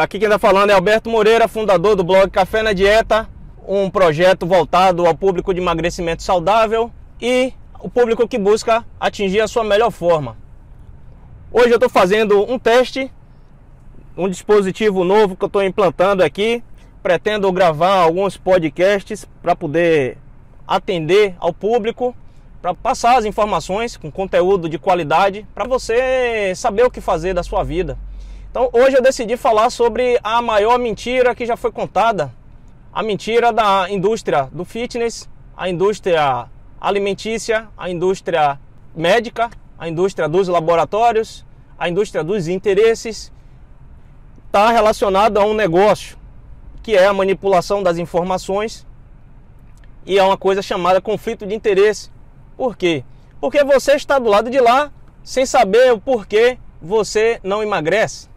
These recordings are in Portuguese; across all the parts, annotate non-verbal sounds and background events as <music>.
Aqui quem está falando é Alberto Moreira, fundador do blog Café na Dieta, um projeto voltado ao público de emagrecimento saudável e o público que busca atingir a sua melhor forma. Hoje eu estou fazendo um teste, um dispositivo novo que eu estou implantando aqui. Pretendo gravar alguns podcasts para poder atender ao público, para passar as informações com conteúdo de qualidade, para você saber o que fazer da sua vida. Então hoje eu decidi falar sobre a maior mentira que já foi contada, a mentira da indústria do fitness, a indústria alimentícia, a indústria médica, a indústria dos laboratórios, a indústria dos interesses, está relacionado a um negócio que é a manipulação das informações e é uma coisa chamada conflito de interesse. Por quê? Porque você está do lado de lá sem saber o porquê você não emagrece.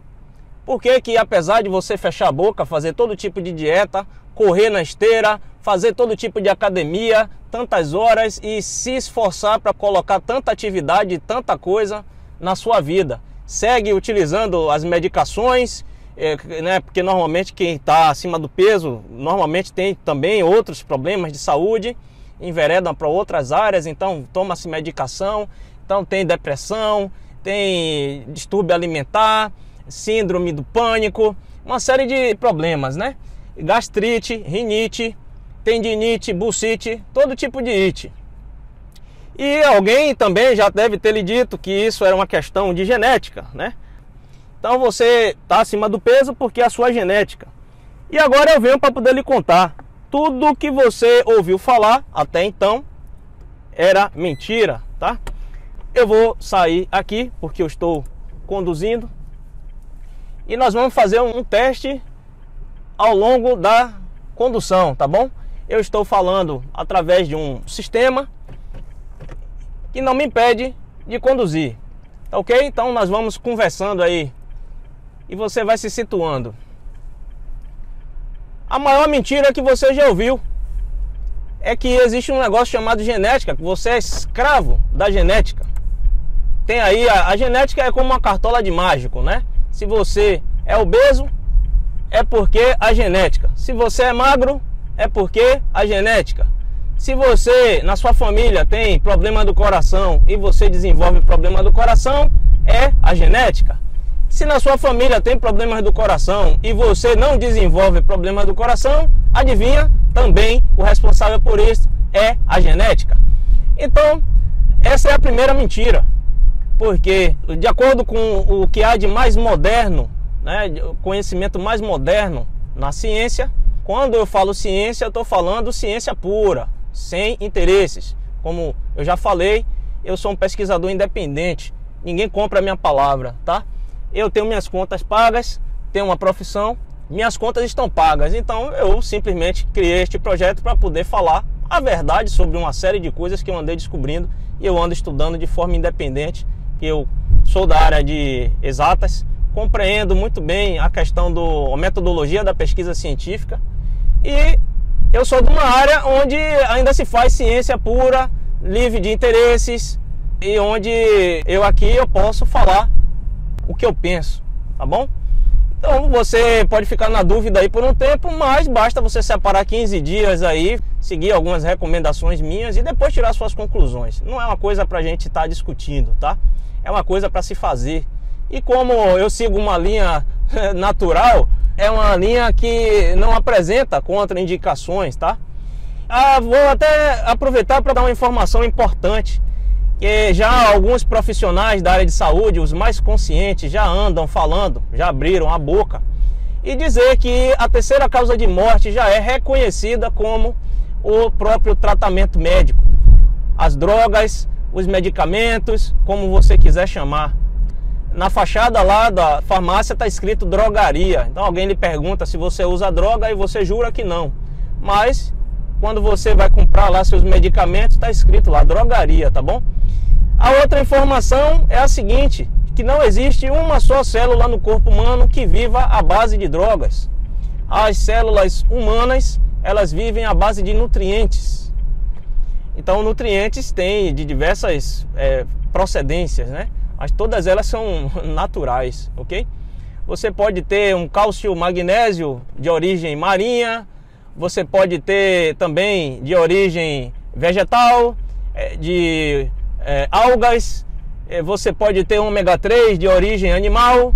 Por que, que apesar de você fechar a boca, fazer todo tipo de dieta, correr na esteira, fazer todo tipo de academia, tantas horas e se esforçar para colocar tanta atividade, tanta coisa na sua vida, segue utilizando as medicações, é, né, porque normalmente quem está acima do peso normalmente tem também outros problemas de saúde, enveredam para outras áreas, então toma-se medicação, então tem depressão, tem distúrbio alimentar, síndrome do pânico, uma série de problemas, né? Gastrite, rinite, tendinite, bucite, todo tipo de ite. E alguém também já deve ter lhe dito que isso era uma questão de genética, né? Então você está acima do peso porque é a sua genética. E agora eu venho para poder lhe contar tudo que você ouviu falar até então era mentira, tá? Eu vou sair aqui porque eu estou conduzindo e nós vamos fazer um teste ao longo da condução, tá bom? Eu estou falando através de um sistema que não me impede de conduzir, tá ok? Então nós vamos conversando aí e você vai se situando. A maior mentira que você já ouviu é que existe um negócio chamado genética, que você é escravo da genética. Tem aí a, a genética é como uma cartola de mágico, né? Se você é obeso, é porque a genética. Se você é magro, é porque a genética. Se você na sua família tem problema do coração e você desenvolve problema do coração, é a genética. Se na sua família tem problemas do coração e você não desenvolve problema do coração, adivinha? Também o responsável por isso é a genética. Então, essa é a primeira mentira porque de acordo com o que há de mais moderno, né, conhecimento mais moderno na ciência, quando eu falo ciência, eu estou falando ciência pura, sem interesses. Como eu já falei, eu sou um pesquisador independente, ninguém compra a minha palavra, tá? Eu tenho minhas contas pagas, tenho uma profissão, minhas contas estão pagas, então eu simplesmente criei este projeto para poder falar a verdade sobre uma série de coisas que eu andei descobrindo e eu ando estudando de forma independente que eu sou da área de exatas, compreendo muito bem a questão da metodologia da pesquisa científica e eu sou de uma área onde ainda se faz ciência pura, livre de interesses e onde eu aqui eu posso falar o que eu penso, tá bom? Então você pode ficar na dúvida aí por um tempo, mas basta você separar 15 dias aí, seguir algumas recomendações minhas e depois tirar suas conclusões. Não é uma coisa para a gente estar tá discutindo, tá? é uma coisa para se fazer. E como eu sigo uma linha <laughs> natural, é uma linha que não apresenta contraindicações, tá? Ah, vou até aproveitar para dar uma informação importante que já alguns profissionais da área de saúde, os mais conscientes, já andam falando, já abriram a boca e dizer que a terceira causa de morte já é reconhecida como o próprio tratamento médico. As drogas, os medicamentos, como você quiser chamar. Na fachada lá da farmácia está escrito drogaria. Então alguém lhe pergunta se você usa droga e você jura que não. Mas quando você vai comprar lá seus medicamentos, está escrito lá drogaria, tá bom? A outra informação é a seguinte: que não existe uma só célula no corpo humano que viva à base de drogas. As células humanas elas vivem à base de nutrientes. Então, nutrientes têm de diversas é, procedências, né? Mas todas elas são <laughs> naturais, ok? você pode ter um cálcio magnésio de origem marinha, você pode ter também de origem vegetal, é, de é, algas, é, você pode ter ômega 3 de origem animal,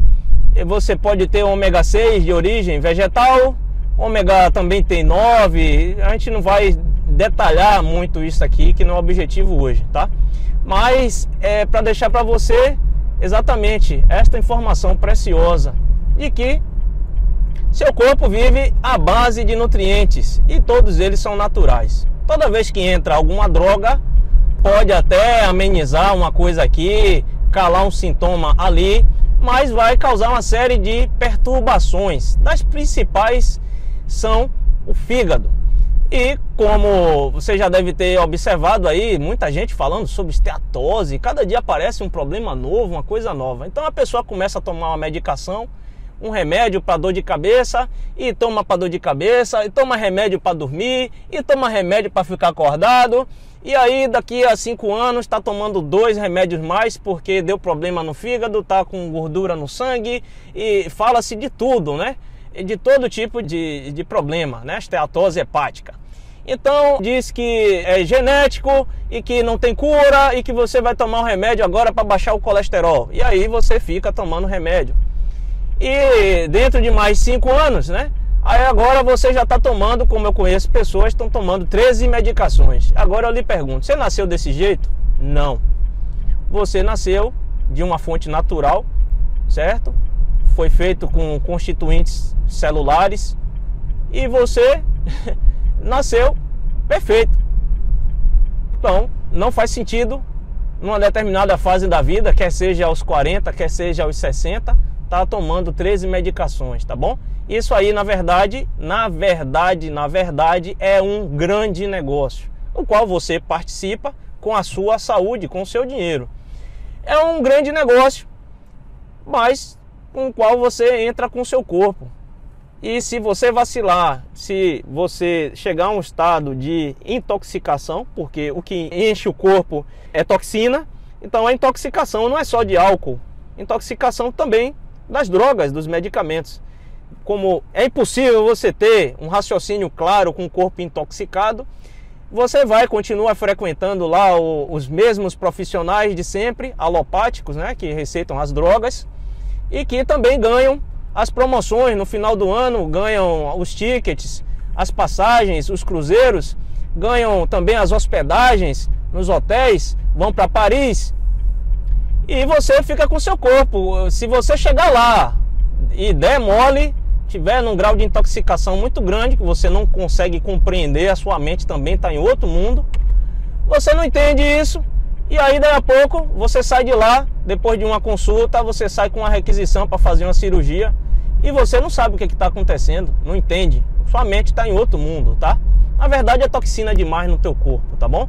você pode ter ômega 6 de origem vegetal, ômega também tem 9, a gente não vai detalhar muito isso aqui, que não é o objetivo hoje, tá? Mas é para deixar para você exatamente esta informação preciosa de que seu corpo vive à base de nutrientes e todos eles são naturais. Toda vez que entra alguma droga, pode até amenizar uma coisa aqui, calar um sintoma ali, mas vai causar uma série de perturbações. Das principais são o fígado. E como você já deve ter observado aí, muita gente falando sobre esteatose, cada dia aparece um problema novo, uma coisa nova. Então a pessoa começa a tomar uma medicação, um remédio para dor de cabeça, e toma para dor de cabeça, e toma remédio para dormir, e toma remédio para ficar acordado. E aí daqui a cinco anos está tomando dois remédios mais porque deu problema no fígado, tá com gordura no sangue e fala-se de tudo, né? de todo tipo de, de problema, né? Esteatose hepática. Então diz que é genético e que não tem cura e que você vai tomar um remédio agora para baixar o colesterol. E aí você fica tomando remédio. E dentro de mais cinco anos, né? Aí agora você já está tomando, como eu conheço pessoas, estão tomando 13 medicações. Agora eu lhe pergunto, você nasceu desse jeito? Não. Você nasceu de uma fonte natural, certo? Foi feito com constituintes celulares e você <laughs> nasceu perfeito. Então, não faz sentido numa determinada fase da vida, quer seja aos 40, quer seja aos 60, tá tomando 13 medicações, tá bom? Isso aí, na verdade, na verdade, na verdade, é um grande negócio, no qual você participa com a sua saúde, com o seu dinheiro. É um grande negócio, mas com o qual você entra com o seu corpo. E se você vacilar, se você chegar a um estado de intoxicação, porque o que enche o corpo é toxina, então a intoxicação não é só de álcool, intoxicação também das drogas, dos medicamentos. Como é impossível você ter um raciocínio claro com o corpo intoxicado, você vai continuar frequentando lá os mesmos profissionais de sempre, alopáticos, né, que receitam as drogas e que também ganham as promoções no final do ano, ganham os tickets, as passagens, os cruzeiros, ganham também as hospedagens nos hotéis, vão para Paris. E você fica com seu corpo. Se você chegar lá e der mole, tiver num grau de intoxicação muito grande, que você não consegue compreender, a sua mente também está em outro mundo, você não entende isso, e aí daí a pouco você sai de lá, depois de uma consulta, você sai com uma requisição para fazer uma cirurgia e você não sabe o que está acontecendo, não entende. Sua mente está em outro mundo, tá? Na verdade é toxina demais no teu corpo, tá bom?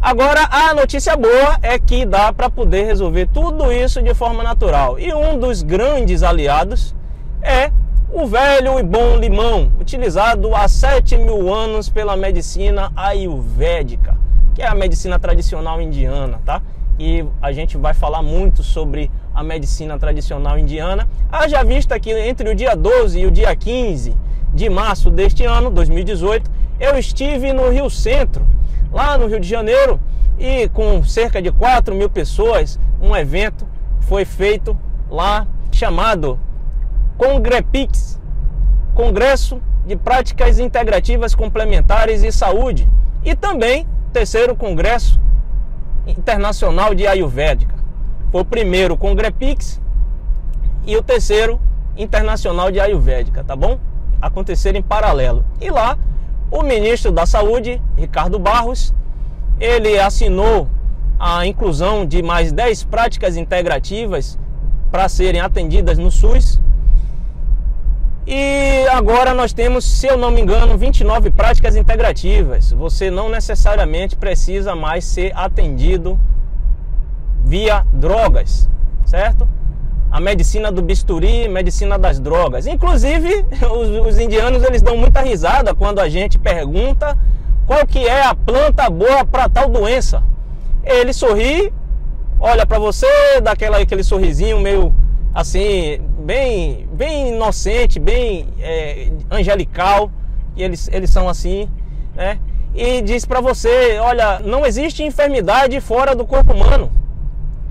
Agora a notícia boa é que dá para poder resolver tudo isso de forma natural. E um dos grandes aliados é o velho e bom limão, utilizado há 7 mil anos pela medicina ayurvédica, que é a medicina tradicional indiana, tá? E a gente vai falar muito sobre a medicina tradicional indiana. Haja vista que entre o dia 12 e o dia 15 de março deste ano, 2018, eu estive no Rio Centro, lá no Rio de Janeiro, e com cerca de 4 mil pessoas, um evento foi feito lá chamado Congrepix Congresso de Práticas Integrativas Complementares e Saúde, e também terceiro Congresso Internacional de Ayurvédica. Foi o primeiro com Grepix e o terceiro Internacional de Ayurvédica, tá bom? Aconteceram em paralelo. E lá, o ministro da Saúde, Ricardo Barros, ele assinou a inclusão de mais 10 práticas integrativas para serem atendidas no SUS. E agora nós temos, se eu não me engano, 29 práticas integrativas. Você não necessariamente precisa mais ser atendido via drogas, certo? A medicina do bisturi, medicina das drogas. Inclusive, <laughs> os, os indianos eles dão muita risada quando a gente pergunta qual que é a planta boa para tal doença. Ele sorri, olha para você, dá aquela, aquele sorrisinho meio assim, bem bem inocente, bem é, angelical, e eles, eles são assim, né? E diz para você, olha, não existe enfermidade fora do corpo humano.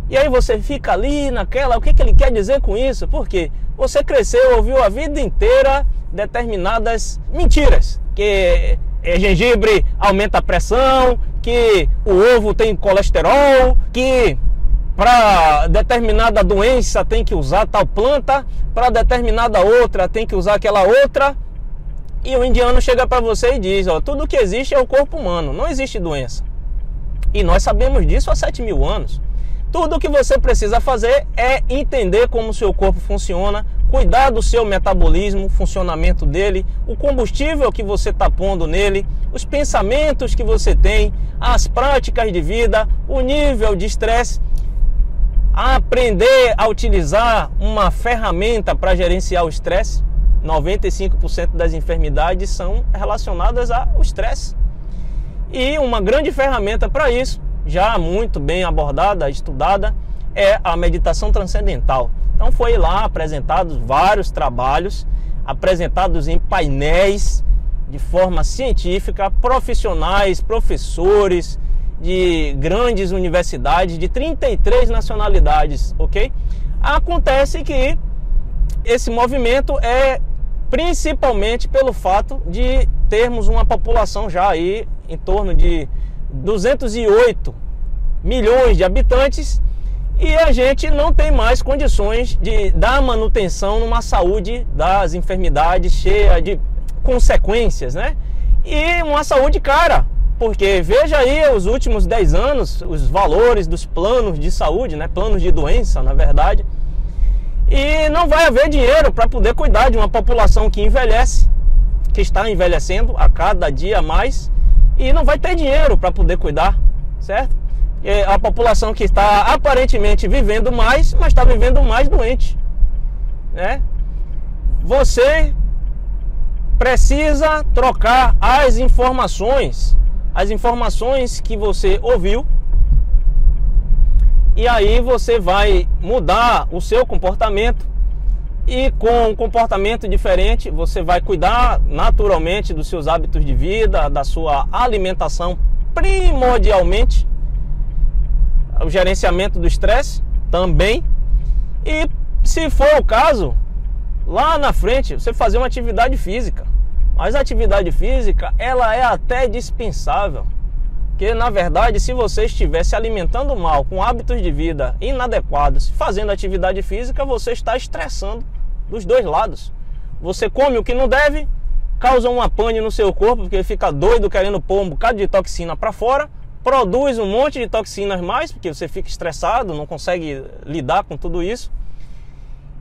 E aí você fica ali naquela, o que, que ele quer dizer com isso? Porque você cresceu, ouviu a vida inteira determinadas mentiras, que é, gengibre aumenta a pressão, que o ovo tem colesterol, que para determinada doença tem que usar tal planta, para determinada outra tem que usar aquela outra. E o indiano chega para você e diz: ó, tudo que existe é o corpo humano, não existe doença. E nós sabemos disso há 7 mil anos. Tudo o que você precisa fazer é entender como o seu corpo funciona, cuidar do seu metabolismo, funcionamento dele, o combustível que você está pondo nele, os pensamentos que você tem, as práticas de vida, o nível de estresse aprender a utilizar uma ferramenta para gerenciar o estresse. 95% das enfermidades são relacionadas ao estresse. E uma grande ferramenta para isso, já muito bem abordada, estudada, é a meditação transcendental. Então foi lá apresentados vários trabalhos, apresentados em painéis de forma científica, profissionais, professores, de grandes universidades de 33 nacionalidades, ok? Acontece que esse movimento é principalmente pelo fato de termos uma população já aí em torno de 208 milhões de habitantes e a gente não tem mais condições de dar manutenção numa saúde das enfermidades cheia de consequências, né? E uma saúde cara, porque veja aí os últimos 10 anos, os valores dos planos de saúde, né? planos de doença, na verdade. E não vai haver dinheiro para poder cuidar de uma população que envelhece, que está envelhecendo a cada dia mais, e não vai ter dinheiro para poder cuidar, certo? E a população que está aparentemente vivendo mais, mas está vivendo mais doente, né? Você precisa trocar as informações as informações que você ouviu e aí você vai mudar o seu comportamento e com um comportamento diferente você vai cuidar naturalmente dos seus hábitos de vida, da sua alimentação, primordialmente, o gerenciamento do estresse também. E se for o caso, lá na frente você fazer uma atividade física. Mas a atividade física, ela é até dispensável. Que na verdade, se você estiver se alimentando mal, com hábitos de vida inadequados, fazendo atividade física, você está estressando dos dois lados. Você come o que não deve, causa uma pane no seu corpo, porque fica doido querendo pôr um bocado de toxina para fora, produz um monte de toxinas mais, porque você fica estressado, não consegue lidar com tudo isso.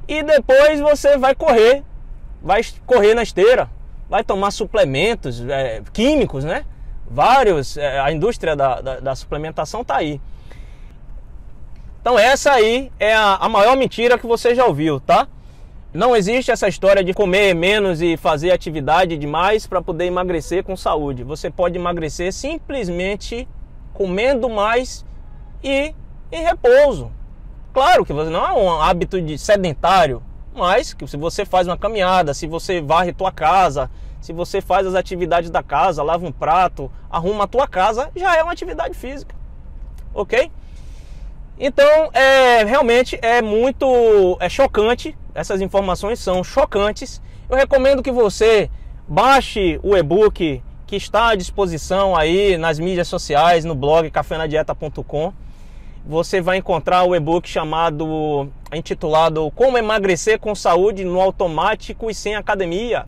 E depois você vai correr, vai correr na esteira, vai tomar suplementos é, químicos, né? Vários, é, a indústria da, da, da suplementação está aí. Então essa aí é a, a maior mentira que você já ouviu, tá? Não existe essa história de comer menos e fazer atividade demais para poder emagrecer com saúde. Você pode emagrecer simplesmente comendo mais e em repouso. Claro que você não é um hábito de sedentário, mas que se você faz uma caminhada, se você varre tua casa, se você faz as atividades da casa, lava um prato, arruma a tua casa, já é uma atividade física. Ok? Então, é, realmente é muito é chocante, essas informações são chocantes. Eu recomendo que você baixe o e-book que está à disposição aí nas mídias sociais, no blog cafenadieta.com você vai encontrar o e-book chamado, intitulado Como Emagrecer com Saúde no Automático e Sem Academia.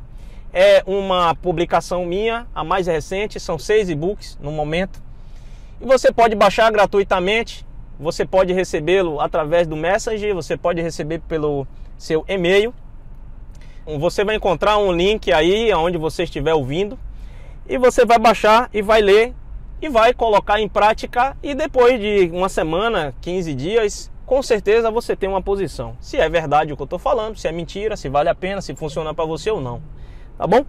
É uma publicação minha, a mais recente, são seis e-books no momento. E você pode baixar gratuitamente, você pode recebê-lo através do Messenger, você pode receber pelo seu e-mail. Você vai encontrar um link aí onde você estiver ouvindo e você vai baixar e vai ler e vai colocar em prática e depois de uma semana, 15 dias, com certeza você tem uma posição. Se é verdade o que eu estou falando, se é mentira, se vale a pena, se funciona para você ou não. Tá bom?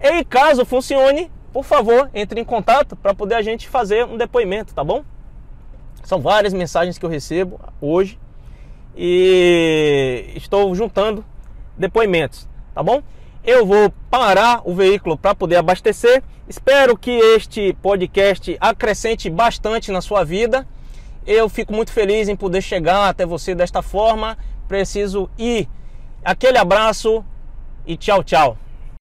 E caso funcione, por favor, entre em contato para poder a gente fazer um depoimento, tá bom? São várias mensagens que eu recebo hoje e estou juntando depoimentos, tá bom? Eu vou parar o veículo para poder abastecer. Espero que este podcast acrescente bastante na sua vida. Eu fico muito feliz em poder chegar até você desta forma. Preciso ir. Aquele abraço e tchau, tchau.